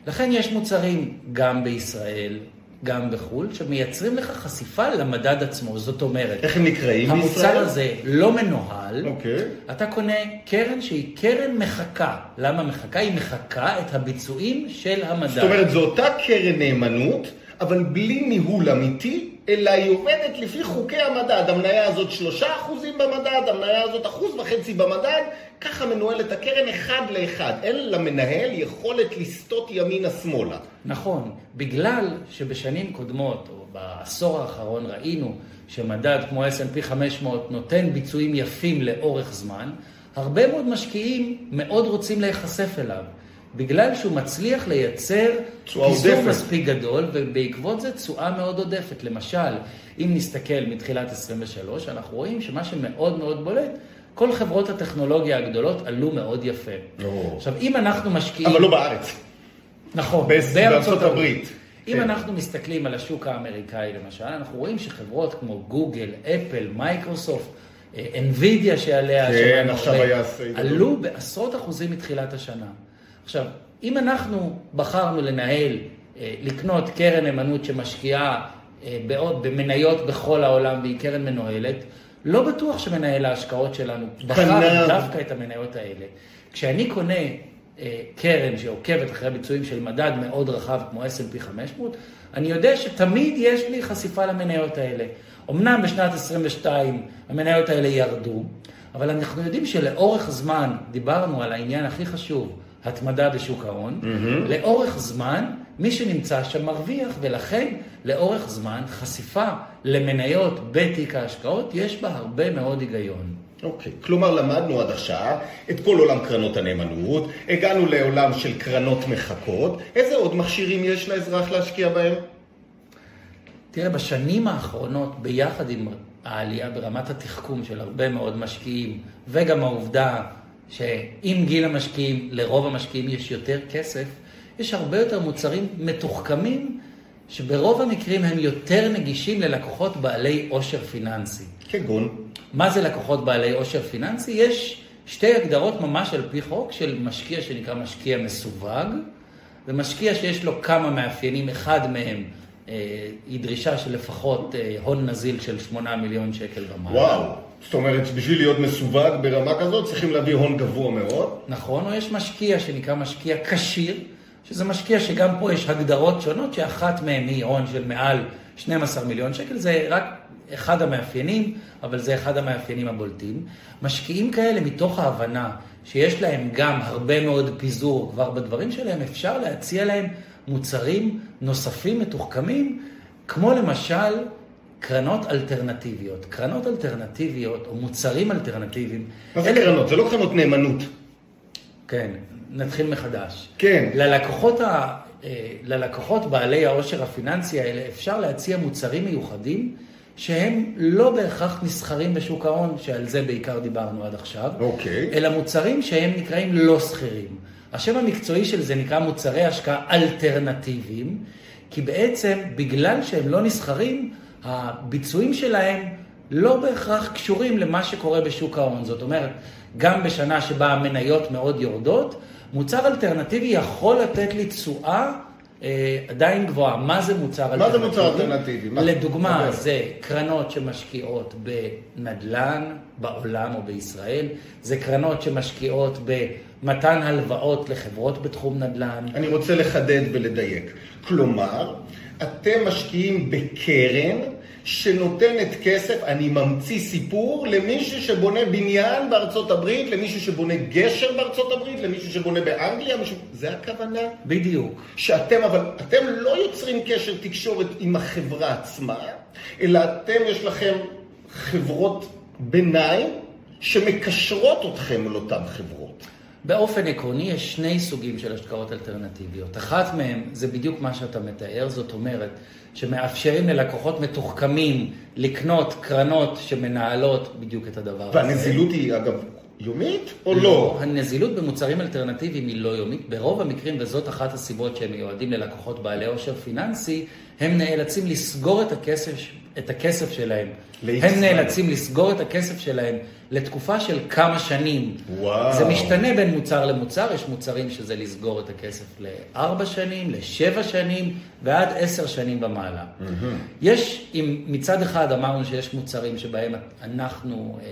לכן יש מוצרים גם בישראל, גם בחו"ל, שמייצרים לך חשיפה למדד עצמו. זאת אומרת, איך הם נקראים בישראל? המוצר הזה לא מנוהל. אוקיי. אתה קונה קרן שהיא קרן מחקה. למה מחקה? היא מחקה את הביצועים של המדד. זאת אומרת, זו אותה קרן נאמנות, אבל בלי ניהול אמיתי, אלא היא עובדת לפי חוקי המדד. המניה הזאת שלושה אחוזים במדד, המניה הזאת אחוז וחצי במדד, ככה מנוהלת הקרן אחד לאחד. אין למנהל יכולת לסטות ימינה-שמאלה. נכון, בגלל שבשנים קודמות, או בעשור האחרון, ראינו שמדד כמו S&P 500 נותן ביצועים יפים לאורך זמן, הרבה מאוד משקיעים מאוד רוצים להיחשף אליו. בגלל שהוא מצליח לייצר פיזור מספיק גדול, ובעקבות זה תשואה מאוד עודפת. למשל, אם נסתכל מתחילת 23, אנחנו רואים שמה שמאוד מאוד בולט, כל חברות הטכנולוגיה הגדולות עלו מאוד יפה. או. עכשיו, אם אנחנו משקיעים... אבל לא בארץ. נכון, בארצות הברית. אם כן. אנחנו מסתכלים על השוק האמריקאי למשל, אנחנו רואים שחברות כמו גוגל, אפל, מייקרוסופט, אנווידיה שעליה, כן, עכשיו היה... עלו בעשרות אחוזים מתחילת השנה. עכשיו, אם אנחנו בחרנו לנהל, אה, לקנות קרן נאמנות שמשקיעה אה, בעוד, במניות בכל העולם והיא קרן מנוהלת, לא בטוח שמנהל ההשקעות שלנו בחר דווקא את המניות האלה. כשאני קונה אה, קרן שעוקבת אחרי הביצועים של מדד מאוד רחב כמו S&P 500, אני יודע שתמיד יש לי חשיפה למניות האלה. אמנם בשנת 22 המניות האלה ירדו, אבל אנחנו יודעים שלאורך זמן, דיברנו על העניין הכי חשוב, התמדה בשוק ההון, mm-hmm. לאורך זמן מי שנמצא שם מרוויח, ולכן לאורך זמן חשיפה למניות בתיק ההשקעות, יש בה הרבה מאוד היגיון. אוקיי, okay. כלומר למדנו עד עכשיו את כל עולם קרנות הנאמנות, הגענו לעולם של קרנות מחכות, איזה עוד מכשירים יש לאזרח להשקיע בהם? תראה, בשנים האחרונות, ביחד עם העלייה ברמת התחכום של הרבה מאוד משקיעים, וגם העובדה שעם גיל המשקיעים, לרוב המשקיעים יש יותר כסף, יש הרבה יותר מוצרים מתוחכמים, שברוב המקרים הם יותר נגישים ללקוחות בעלי עושר פיננסי. כגון? מה זה לקוחות בעלי עושר פיננסי? יש שתי הגדרות ממש על פי חוק של משקיע שנקרא משקיע מסווג, ומשקיע שיש לו כמה מאפיינים, אחד מהם אה, היא דרישה של לפחות אה, הון נזיל של 8 מיליון שקל ומעלה. וואו. זאת אומרת, בשביל להיות מסווג ברמה כזאת צריכים להביא הון גבוה מאוד. נכון, או יש משקיע שנקרא משקיע כשיר, שזה משקיע שגם פה יש הגדרות שונות, שאחת מהן היא הון של מעל 12 מיליון שקל, זה רק אחד המאפיינים, אבל זה אחד המאפיינים הבולטים. משקיעים כאלה, מתוך ההבנה שיש להם גם הרבה מאוד פיזור כבר בדברים שלהם, אפשר להציע להם מוצרים נוספים מתוחכמים, כמו למשל קרנות אלטרנטיביות. קרנות אלטרנטיביות או מוצרים אלטרנטיביים. מה זה אלה... קרנות? זה לא קרנות נאמנות. כן, נתחיל מחדש. כן. ללקוחות, ה... אה, ללקוחות בעלי העושר הפיננסי האלה אפשר להציע מוצרים מיוחדים שהם לא בהכרח נסחרים בשוק ההון, שעל זה בעיקר דיברנו עד עכשיו, אוקיי. אלא מוצרים שהם נקראים לא שכירים. השם המקצועי של זה נקרא מוצרי השקעה אלטרנטיביים, כי בעצם בגלל שהם לא נסחרים, הביצועים שלהם לא בהכרח קשורים למה שקורה בשוק ההון. זאת אומרת, גם בשנה שבה המניות מאוד יורדות, מוצר אלטרנטיבי יכול לתת לי תשואה אה, עדיין גבוהה. מה זה מוצר אלטרנטיבי? מה זה מוצר אלטרנטיבי? לדוגמה, זה קרנות שמשקיעות בנדל"ן בעולם או בישראל, זה קרנות שמשקיעות מתן הלוואות לחברות בתחום נדל"ן. אני רוצה לחדד ולדייק. כלומר, אתם משקיעים בקרן שנותנת כסף, אני ממציא סיפור, למישהו שבונה בניין בארצות הברית, למישהו שבונה גשר בארצות הברית, למישהו שבונה באנגליה, מישהו... זה הכוונה? בדיוק. שאתם, אבל אתם לא יוצרים קשר תקשורת עם החברה עצמה, אלא אתם, יש לכם חברות ביניים שמקשרות אתכם על אותן חברות. באופן עקרוני יש שני סוגים של השקעות אלטרנטיביות. אחת מהן זה בדיוק מה שאתה מתאר, זאת אומרת שמאפשרים ללקוחות מתוחכמים לקנות קרנות שמנהלות בדיוק את הדבר הזה. והנזילות היא אגב יומית או לא? לא? הנזילות במוצרים אלטרנטיביים היא לא יומית. ברוב המקרים, וזאת אחת הסיבות שהם מיועדים ללקוחות בעלי עושר פיננסי, הם נאלצים לסגור את הכסף, את הכסף שלהם. הם נאלצים לסגור את הכסף שלהם לתקופה של כמה שנים. וואו. זה משתנה בין מוצר למוצר, יש מוצרים שזה לסגור את הכסף לארבע שנים, לשבע שנים ועד עשר שנים במעלה. Mm-hmm. יש, אם מצד אחד אמרנו שיש מוצרים שבהם אנחנו אה,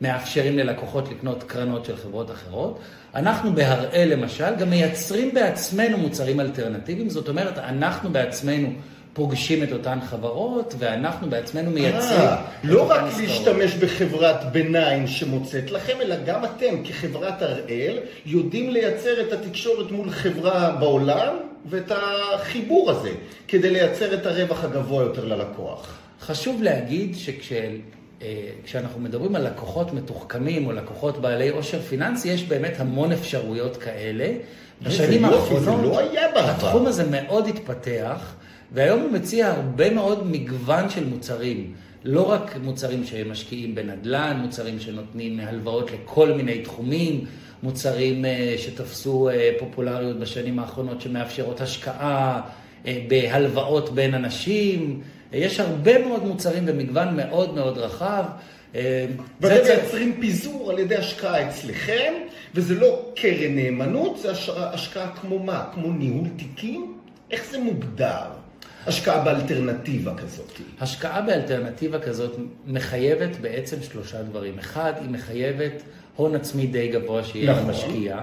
מאפשרים ללקוחות לקנות קרנות של חברות אחרות, אנחנו בהראל למשל גם מייצרים בעצמנו מוצרים אלטרנטיביים, זאת אומרת, אנחנו בעצמנו פוגשים את אותן חברות, ואנחנו בעצמנו מייצרים... אה, לא רק להשתמש בחברת ביניים שמוצאת לכם, אלא גם אתם כחברת הראל יודעים לייצר את התקשורת מול חברה בעולם ואת החיבור הזה, כדי לייצר את הרווח הגבוה יותר ללקוח. חשוב להגיד שכש... אה, כשאנחנו מדברים על לקוחות מתוחכמים או לקוחות בעלי עושר פיננסי, יש באמת המון אפשרויות כאלה. בשנים האחרונות, לא התחום הזה מאוד התפתח, והיום הוא מציע הרבה מאוד מגוון של מוצרים. לא רק מוצרים שמשקיעים בנדל"ן, מוצרים שנותנים הלוואות לכל מיני תחומים, מוצרים אה, שתפסו אה, פופולריות בשנים האחרונות שמאפשרות השקעה בהלוואות בין אנשים. יש הרבה מאוד מוצרים במגוון מאוד מאוד רחב. אה, ואתם מייצרים פיזור על ידי השקעה אצלכם, וזה לא קרן נאמנות, זה השקעה כמו מה? כמו ניהול תיקים? איך זה מוגדר? השקעה באלטרנטיבה כזאת. השקעה באלטרנטיבה כזאת מחייבת בעצם שלושה דברים. אחד, היא מחייבת הון עצמי די גבוה שיהיה נכון. למשקיע,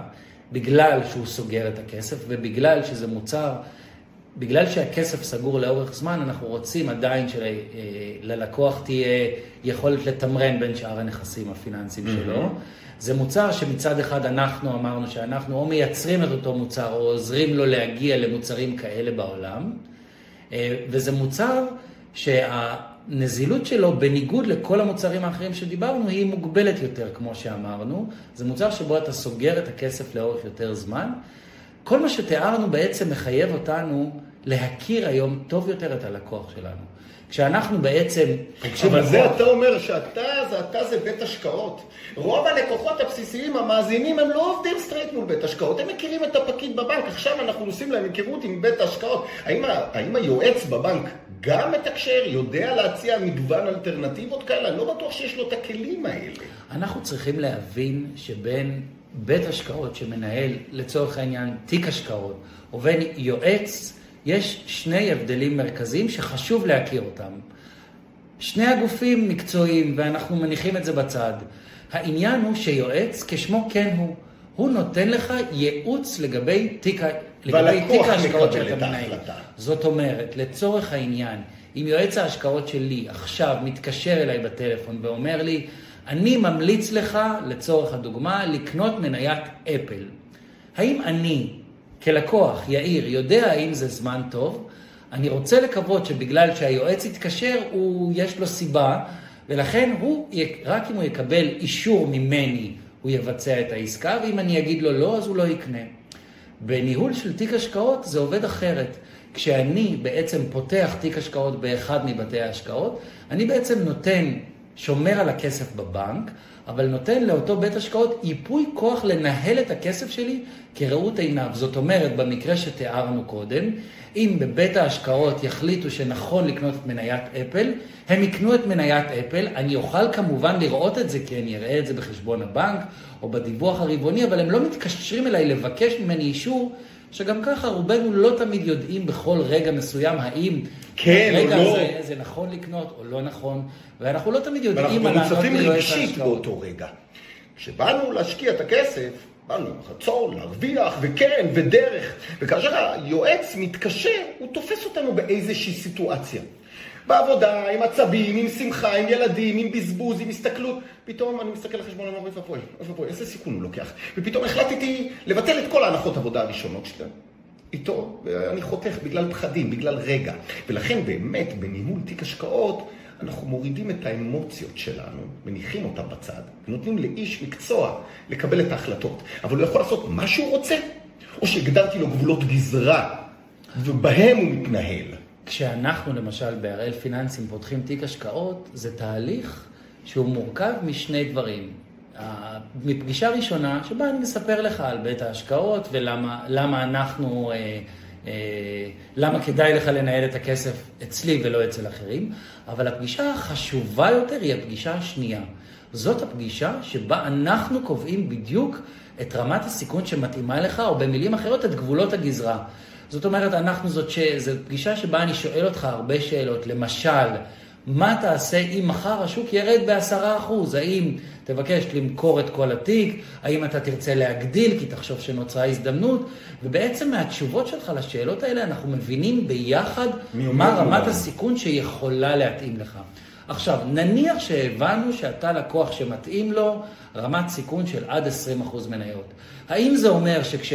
בגלל שהוא סוגר את הכסף ובגלל שזה מוצר בגלל שהכסף סגור לאורך זמן, אנחנו רוצים עדיין שללקוח תהיה יכולת לתמרן בין שאר הנכסים הפיננסיים שלו. זה מוצר שמצד אחד אנחנו אמרנו שאנחנו או מייצרים את אותו מוצר או עוזרים לו להגיע למוצרים כאלה בעולם, אה, וזה מוצר שהנזילות שלו, בניגוד לכל המוצרים האחרים שדיברנו, היא מוגבלת יותר, כמו שאמרנו. זה מוצר שבו אתה סוגר את הכסף לאורך יותר זמן. כל מה שתיארנו בעצם מחייב אותנו להכיר היום טוב יותר את הלקוח שלנו. כשאנחנו בעצם... אבל זה אתה אומר שאתה זה אתה זה בית השקעות. רוב הלקוחות הבסיסיים, המאזינים, הם לא עובדים straight מול בית השקעות, הם מכירים את הפקיד בבנק, עכשיו אנחנו עושים להם היכרות עם בית ההשקעות. האם, האם היועץ בבנק גם מתקשר, יודע להציע מגוון אלטרנטיבות כאלה? אני לא בטוח שיש לו את הכלים האלה. אנחנו צריכים להבין שבין בית השקעות שמנהל, לצורך העניין, תיק השקעות, ובין יועץ, יש שני הבדלים מרכזיים שחשוב להכיר אותם. שני הגופים מקצועיים, ואנחנו מניחים את זה בצד. העניין הוא שיועץ, כשמו כן הוא, הוא נותן לך ייעוץ לגבי תיק, לגבי תיק ההשקעות שאתה מנהל. זאת אומרת, לצורך העניין, אם יועץ ההשקעות שלי עכשיו מתקשר אליי בטלפון ואומר לי, אני ממליץ לך, לצורך הדוגמה, לקנות מניית אפל. האם אני, כלקוח, יאיר, יודע האם זה זמן טוב? אני רוצה לקוות שבגלל שהיועץ התקשר, הוא, יש לו סיבה, ולכן הוא, רק אם הוא יקבל אישור ממני, הוא יבצע את העסקה, ואם אני אגיד לו לא, אז הוא לא יקנה. בניהול של תיק השקעות זה עובד אחרת. כשאני בעצם פותח תיק השקעות באחד מבתי ההשקעות, אני בעצם נותן שומר על הכסף בבנק, אבל נותן לאותו בית השקעות ייפוי כוח לנהל את הכסף שלי כראות עיניו. זאת אומרת, במקרה שתיארנו קודם, אם בבית ההשקעות יחליטו שנכון לקנות את מניית אפל, הם יקנו את מניית אפל, אני אוכל כמובן לראות את זה כי אני אראה את זה בחשבון הבנק או בדיווח הרבעוני, אבל הם לא מתקשרים אליי לבקש ממני אישור שגם ככה רובנו לא תמיד יודעים בכל רגע מסוים האם כן רגע או לא. זה, זה נכון לקנות או לא נכון, ואנחנו לא תמיד יודעים. ואנחנו מוצפים רגשית באותו רגע. כשבאנו להשקיע את הכסף, באנו עם רצון להרוויח, וכן, ודרך. וכאשר היועץ מתקשר, הוא תופס אותנו באיזושהי סיטואציה. בעבודה, עם עצבים, עם שמחה, עם ילדים, עם בזבוז, עם הסתכלות. פתאום אני מסתכל על חשבון, אני אומר, אוי ואבוי, איזה סיכון הוא לוקח. ופתאום החלטתי לבטל את כל ההנחות עבודה הראשונות שלהם. איתו, ואני חותך בגלל פחדים, בגלל רגע. ולכן באמת, בניהול תיק השקעות, אנחנו מורידים את האמוציות שלנו, מניחים אותן בצד, ונותנים לאיש מקצוע לקבל את ההחלטות. אבל הוא יכול לעשות מה שהוא רוצה, או שהגדרתי לו גבולות גזרה, ובהם הוא מתנהל. כשאנחנו למשל בהראל פיננסים פותחים תיק השקעות, זה תהליך שהוא מורכב משני דברים. מפגישה ראשונה, שבה אני מספר לך על בית ההשקעות ולמה אנחנו, אה, אה, למה כדאי לך לנהל את הכסף אצלי ולא אצל אחרים, אבל הפגישה החשובה יותר היא הפגישה השנייה. זאת הפגישה שבה אנחנו קובעים בדיוק את רמת הסיכון שמתאימה לך, או במילים אחרות, את גבולות הגזרה. זאת אומרת, אנחנו זאת ש... זו פגישה שבה אני שואל אותך הרבה שאלות. למשל, מה תעשה אם מחר השוק ירד בעשרה אחוז? האם תבקש למכור את כל התיק? האם אתה תרצה להגדיל כי תחשוב שנוצרה הזדמנות? ובעצם מהתשובות שלך לשאלות האלה אנחנו מבינים ביחד מה רמת הסיכון שיכולה להתאים לך. עכשיו, נניח שהבנו שאתה לקוח שמתאים לו רמת סיכון של עד 20% מניות. האם זה אומר שכש...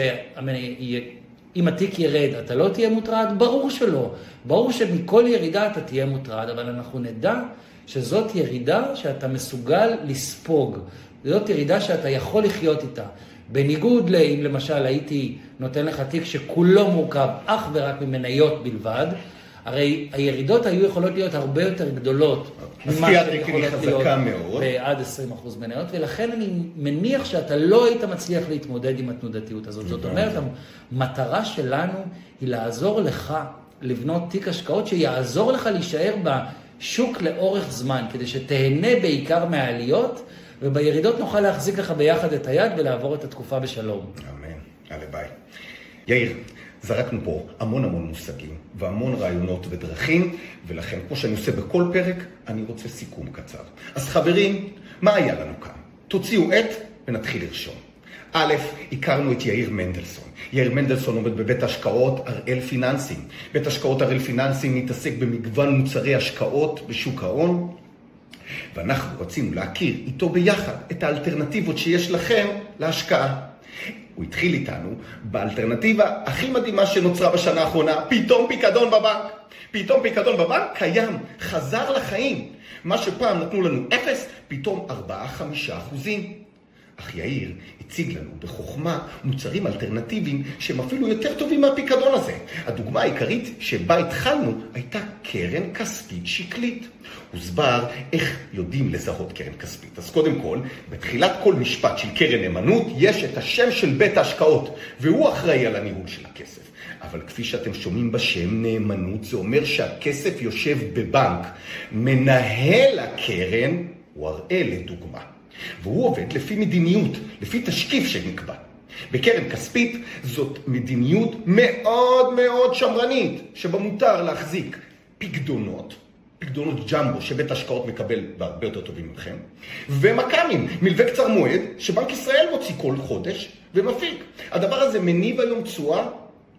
אם התיק ירד, אתה לא תהיה מוטרד? ברור שלא. ברור שמכל ירידה אתה תהיה מוטרד, אבל אנחנו נדע שזאת ירידה שאתה מסוגל לספוג. זאת ירידה שאתה יכול לחיות איתה. בניגוד לאם למשל הייתי נותן לך תיק שכולו מורכב אך ורק ממניות בלבד, הרי הירידות היו יכולות להיות הרבה יותר גדולות ממה שהן יכולות להיות בעד 20% מניות, ולכן אני מניח שאתה לא היית מצליח להתמודד עם התנודתיות הזאת. זאת אומרת, המטרה שלנו היא לעזור לך לבנות תיק השקעות שיעזור לך להישאר בשוק לאורך זמן, כדי שתהנה בעיקר מהעליות, ובירידות נוכל להחזיק לך ביחד את היד ולעבור את התקופה בשלום. אמן, הלוואי. יאיר, זרקנו פה המון המון מושגים והמון רעיונות ודרכים, ולכן, כמו שאני עושה בכל פרק, אני רוצה סיכום קצר. אז חברים, מה היה לנו כאן? תוציאו עט ונתחיל לרשום. א', הכרנו את יאיר מנדלסון. יאיר מנדלסון עובד בבית השקעות הראל פיננסים. בית השקעות הראל פיננסים מתעסק במגוון מוצרי השקעות בשוק ההון, ואנחנו רצינו להכיר איתו ביחד את האלטרנטיבות שיש לכם להשקעה. הוא התחיל איתנו באלטרנטיבה הכי מדהימה שנוצרה בשנה האחרונה, פתאום פיקדון בבנק. פתאום פיקדון בבנק קיים, חזר לחיים. מה שפעם נתנו לנו אפס, פתאום ארבעה, חמישה אחוזים. אך יאיר הציג לנו בחוכמה מוצרים אלטרנטיביים שהם אפילו יותר טובים מהפיקדון הזה. הדוגמה העיקרית שבה התחלנו הייתה קרן כספית שקלית. הוסבר איך יודעים לזהות קרן כספית. אז קודם כל, בתחילת כל משפט של קרן נאמנות יש את השם של בית ההשקעות, והוא אחראי על הניהול של הכסף. אבל כפי שאתם שומעים בשם נאמנות, זה אומר שהכסף יושב בבנק. מנהל הקרן הוא הראל לדוגמה. והוא עובד לפי מדיניות, לפי תשקיף שנקבע. בקרן כספית זאת מדיניות מאוד מאוד שמרנית, שבה מותר להחזיק פקדונות, פקדונות ג'מבו שבית השקעות מקבל בהרבה יותר טובים מכם, ומכ"מים, מלווה קצר מועד, שבנק ישראל מוציא כל חודש ומפיק. הדבר הזה מניב היום תשואה,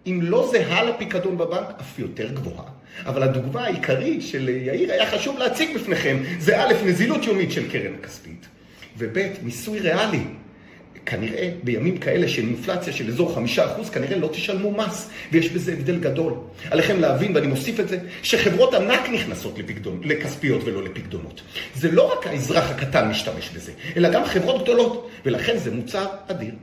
אם לא זהה לפיקדון בבנק, אף יותר גבוהה. אבל הדוגמה העיקרית של יאיר היה חשוב להציג בפניכם, זה א', נזילות יומית של קרן כספית. וב' מיסוי ריאלי. כנראה בימים כאלה של אינפלציה של אזור חמישה אחוז, כנראה לא תשלמו מס, ויש בזה הבדל גדול. עליכם להבין, ואני מוסיף את זה, שחברות ענק נכנסות לפקדון, לכספיות ולא לפקדונות. זה לא רק האזרח הקטן משתמש בזה, אלא גם חברות גדולות, ולכן זה מוצר אדיר.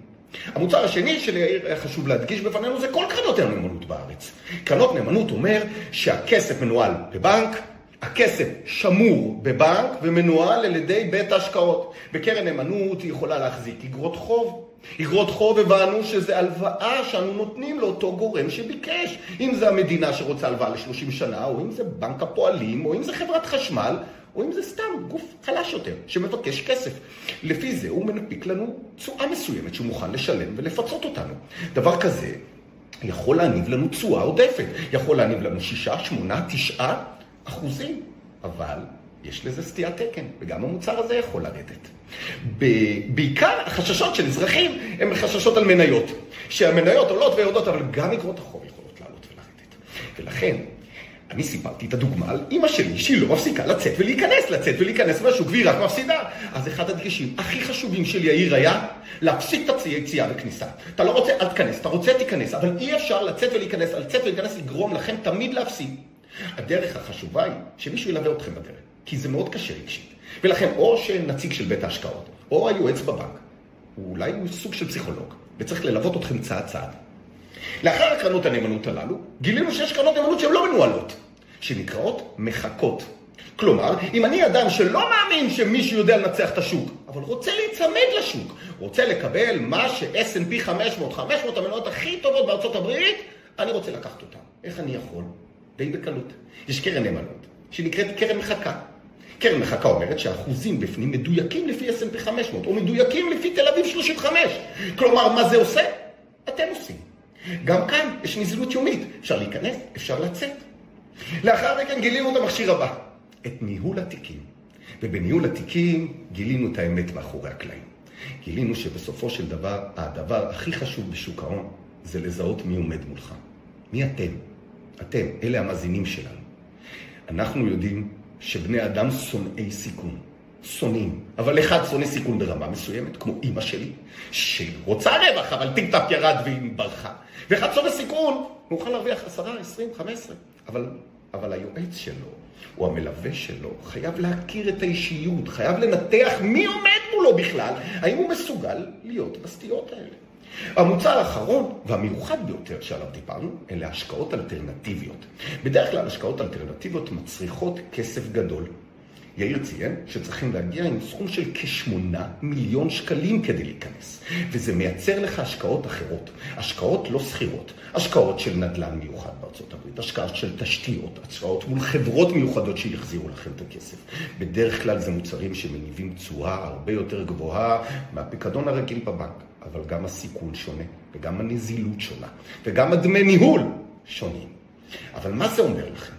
המוצר השני שליאיר היה חשוב להדגיש בפנינו זה כל קרנות הנאמנות בארץ. קרנות נאמנות אומר שהכסף מנוהל בבנק, הכסף שמור בבנק ומנוהל על ידי בית ההשקעות. בקרן נאמנות היא יכולה להחזיק אגרות חוב. אגרות חוב הבנו שזה הלוואה שאנו נותנים לאותו גורם שביקש. אם זה המדינה שרוצה הלוואה ל-30 שנה, או אם זה בנק הפועלים, או אם זה חברת חשמל, או אם זה סתם גוף חלש יותר שמבקש כסף. לפי זה הוא מנפיק לנו תשואה מסוימת שהוא מוכן לשלם ולפצות אותנו. דבר כזה יכול להניב לנו תשואה עודפת. יכול להניב לנו שישה, שמונה, תשעה אחוזים, אבל יש לזה סטיית תקן, וגם המוצר הזה יכול לרדת. בעיקר החששות של אזרחים הם חששות על מניות, שהמניות עולות ויורדות, אבל גם אגרות החוב יכולות לעלות ולרדת. ולכן, אני סיפרתי את הדוגמה על אימא שלי, שהיא לא מפסיקה לצאת ולהיכנס, לצאת ולהיכנס מהשוק, והיא רק מפסידה. אז אחד הדגשים הכי חשובים של יאיר היה להפסיק את היציאה וכניסה. אתה לא רוצה, אל תיכנס, אתה רוצה, תיכנס, אבל אי אפשר לצאת ולהיכנס, לצאת ולהיכנס יגרום לכם תמיד להפסיד. הדרך החשובה היא שמישהו ילווה אתכם בדרך, כי זה מאוד קשה רגשית. ולכן, או שנציג של בית ההשקעות, או היועץ בבנק, אולי הוא סוג של פסיכולוג, וצריך ללוות אתכם צעד צעד. לאחר הקרנות הנאמנות הללו, גילינו שיש קרנות נאמנות שהן לא מנוהלות, שנקראות מחכות. כלומר, אם אני אדם שלא מאמין שמישהו יודע לנצח את השוק, אבל רוצה להיצמד לשוק, רוצה לקבל מה ש-S&P 500, 500 המנועות הכי טובות בארצות הברית, אני רוצה לקחת אותן. איך אני יכול? די בקלות. יש קרן נאמנות, שנקראת קרן מחכה. קרן מחכה אומרת שהאחוזים בפנים מדויקים לפי S&P 500, או מדויקים לפי תל אביב 35. כלומר, מה זה עושה? אתם עושים. גם כאן יש נזילות יומית. אפשר להיכנס, אפשר לצאת. לאחר מכן גילינו את המכשיר הבא, את ניהול התיקים. ובניהול התיקים גילינו את האמת מאחורי הקלעים. גילינו שבסופו של דבר, הדבר הכי חשוב בשוק ההון זה לזהות מי עומד מולך. מי אתם? אתם, אלה המאזינים שלנו. אנחנו יודעים שבני אדם שונאי סיכון. שונאים. אבל אחד שונא סיכון ברמה מסוימת, כמו אימא שלי, שרוצה רווח, אבל טיפ-טיפה ירד והיא ברחה. ואחד שונא סיכון, הוא מוכן להרוויח עשרה, עשרים, חמש עשרה. אבל, אבל היועץ שלו, או המלווה שלו, חייב להכיר את האישיות, חייב לנתח מי עומד מולו בכלל, האם הוא מסוגל להיות בסטיות האלה. המוצר האחרון והמיוחד ביותר שעליו דיברנו, אלה השקעות אלטרנטיביות. בדרך כלל השקעות אלטרנטיביות מצריכות כסף גדול. יאיר ציין שצריכים להגיע עם סכום של כשמונה מיליון שקלים כדי להיכנס. וזה מייצר לך השקעות אחרות, השקעות לא שכירות, השקעות של נדל"ן מיוחד בארצות הברית, השקעות של תשתיות, השקעות מול חברות מיוחדות שיחזירו לכם את הכסף. בדרך כלל זה מוצרים שמניבים תשואה הרבה יותר גבוהה מהפיקדון הרגיל בבנק. אבל גם הסיכון שונה, וגם הנזילות שונה, וגם הדמי ניהול שונים. אבל מה זה אומר לכם?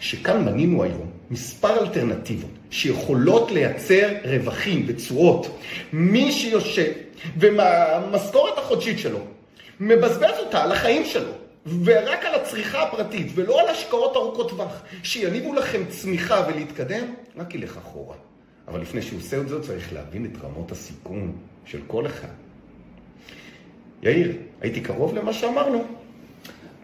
שכאן מנינו היום מספר אלטרנטיבות שיכולות לייצר רווחים ותשואות. מי שיושב ומהמשכורת החודשית שלו מבזבז אותה על החיים שלו, ורק על הצריכה הפרטית, ולא על השקעות ארוכות טווח, שיניבו לכם צמיחה ולהתקדם, רק ילך אחורה. אבל לפני שהוא עושה את זה, צריך להבין את רמות הסיכון של כל אחד. יאיר, הייתי קרוב למה שאמרנו.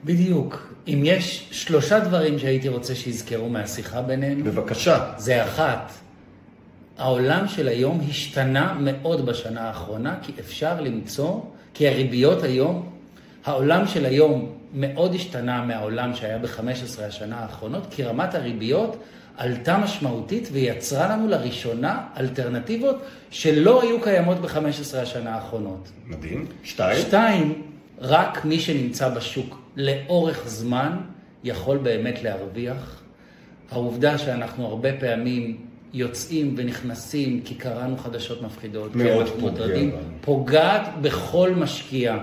בדיוק. אם יש שלושה דברים שהייתי רוצה שיזכרו מהשיחה בינינו... בבקשה. זה אחת, העולם של היום השתנה מאוד בשנה האחרונה, כי אפשר למצוא, כי הריביות היום, העולם של היום מאוד השתנה מהעולם שהיה ב-15 השנה האחרונות, כי רמת הריביות עלתה משמעותית ויצרה לנו לראשונה אלטרנטיבות שלא היו קיימות ב-15 השנה האחרונות. מדהים. שתיים? שתיים, רק מי שנמצא בשוק לאורך זמן יכול באמת להרוויח. העובדה שאנחנו הרבה פעמים יוצאים ונכנסים כי קראנו חדשות מפחידות, מאוד פוגע. פוגעת בכל משקיע.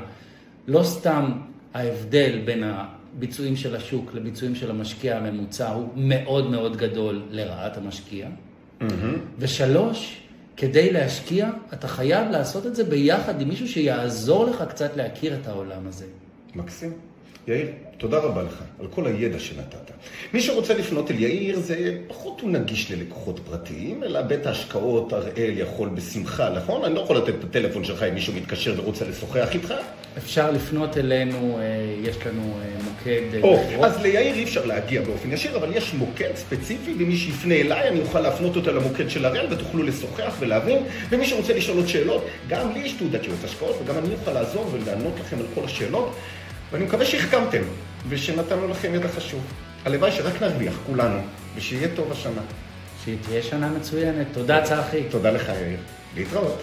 לא סתם ההבדל בין הביצועים של השוק לביצועים של המשקיע הממוצע הוא מאוד מאוד גדול לרעת המשקיע. Mm-hmm. ושלוש, כדי להשקיע, אתה חייב לעשות את זה ביחד עם מישהו שיעזור לך קצת להכיר את העולם הזה. מקסים. יאיר, תודה רבה לך על כל הידע שנתת. מי שרוצה לפנות אל יאיר זה פחות הוא נגיש ללקוחות פרטיים, אלא בית ההשקעות הראל יכול בשמחה, נכון? אני לא יכול לתת את הטלפון שלך אם מישהו מתקשר ורוצה לשוחח איתך. אפשר לפנות אלינו, אה, יש לנו אה, מוקד... או, אה, אז ליאיר אי אפשר להגיע באופן ישיר, אבל יש מוקד ספציפי, ומי שיפנה אליי, אני אוכל להפנות אותו למוקד של הראל, ותוכלו לשוחח ולהבין. ומי שרוצה לשאול עוד שאלות, גם לי יש תעודת יועץ השקעות, וגם אני אוכל לעזור ולענות לכם על כל השאלות. ואני מקווה שהחכמתם, ושנתנו לכם ידע חשוב. הלוואי שרק נרוויח, כולנו, ושיהיה טוב השנה. שתהיה שנה מצוינת. תודה, צחי. תודה לך, יאיר. להתראות.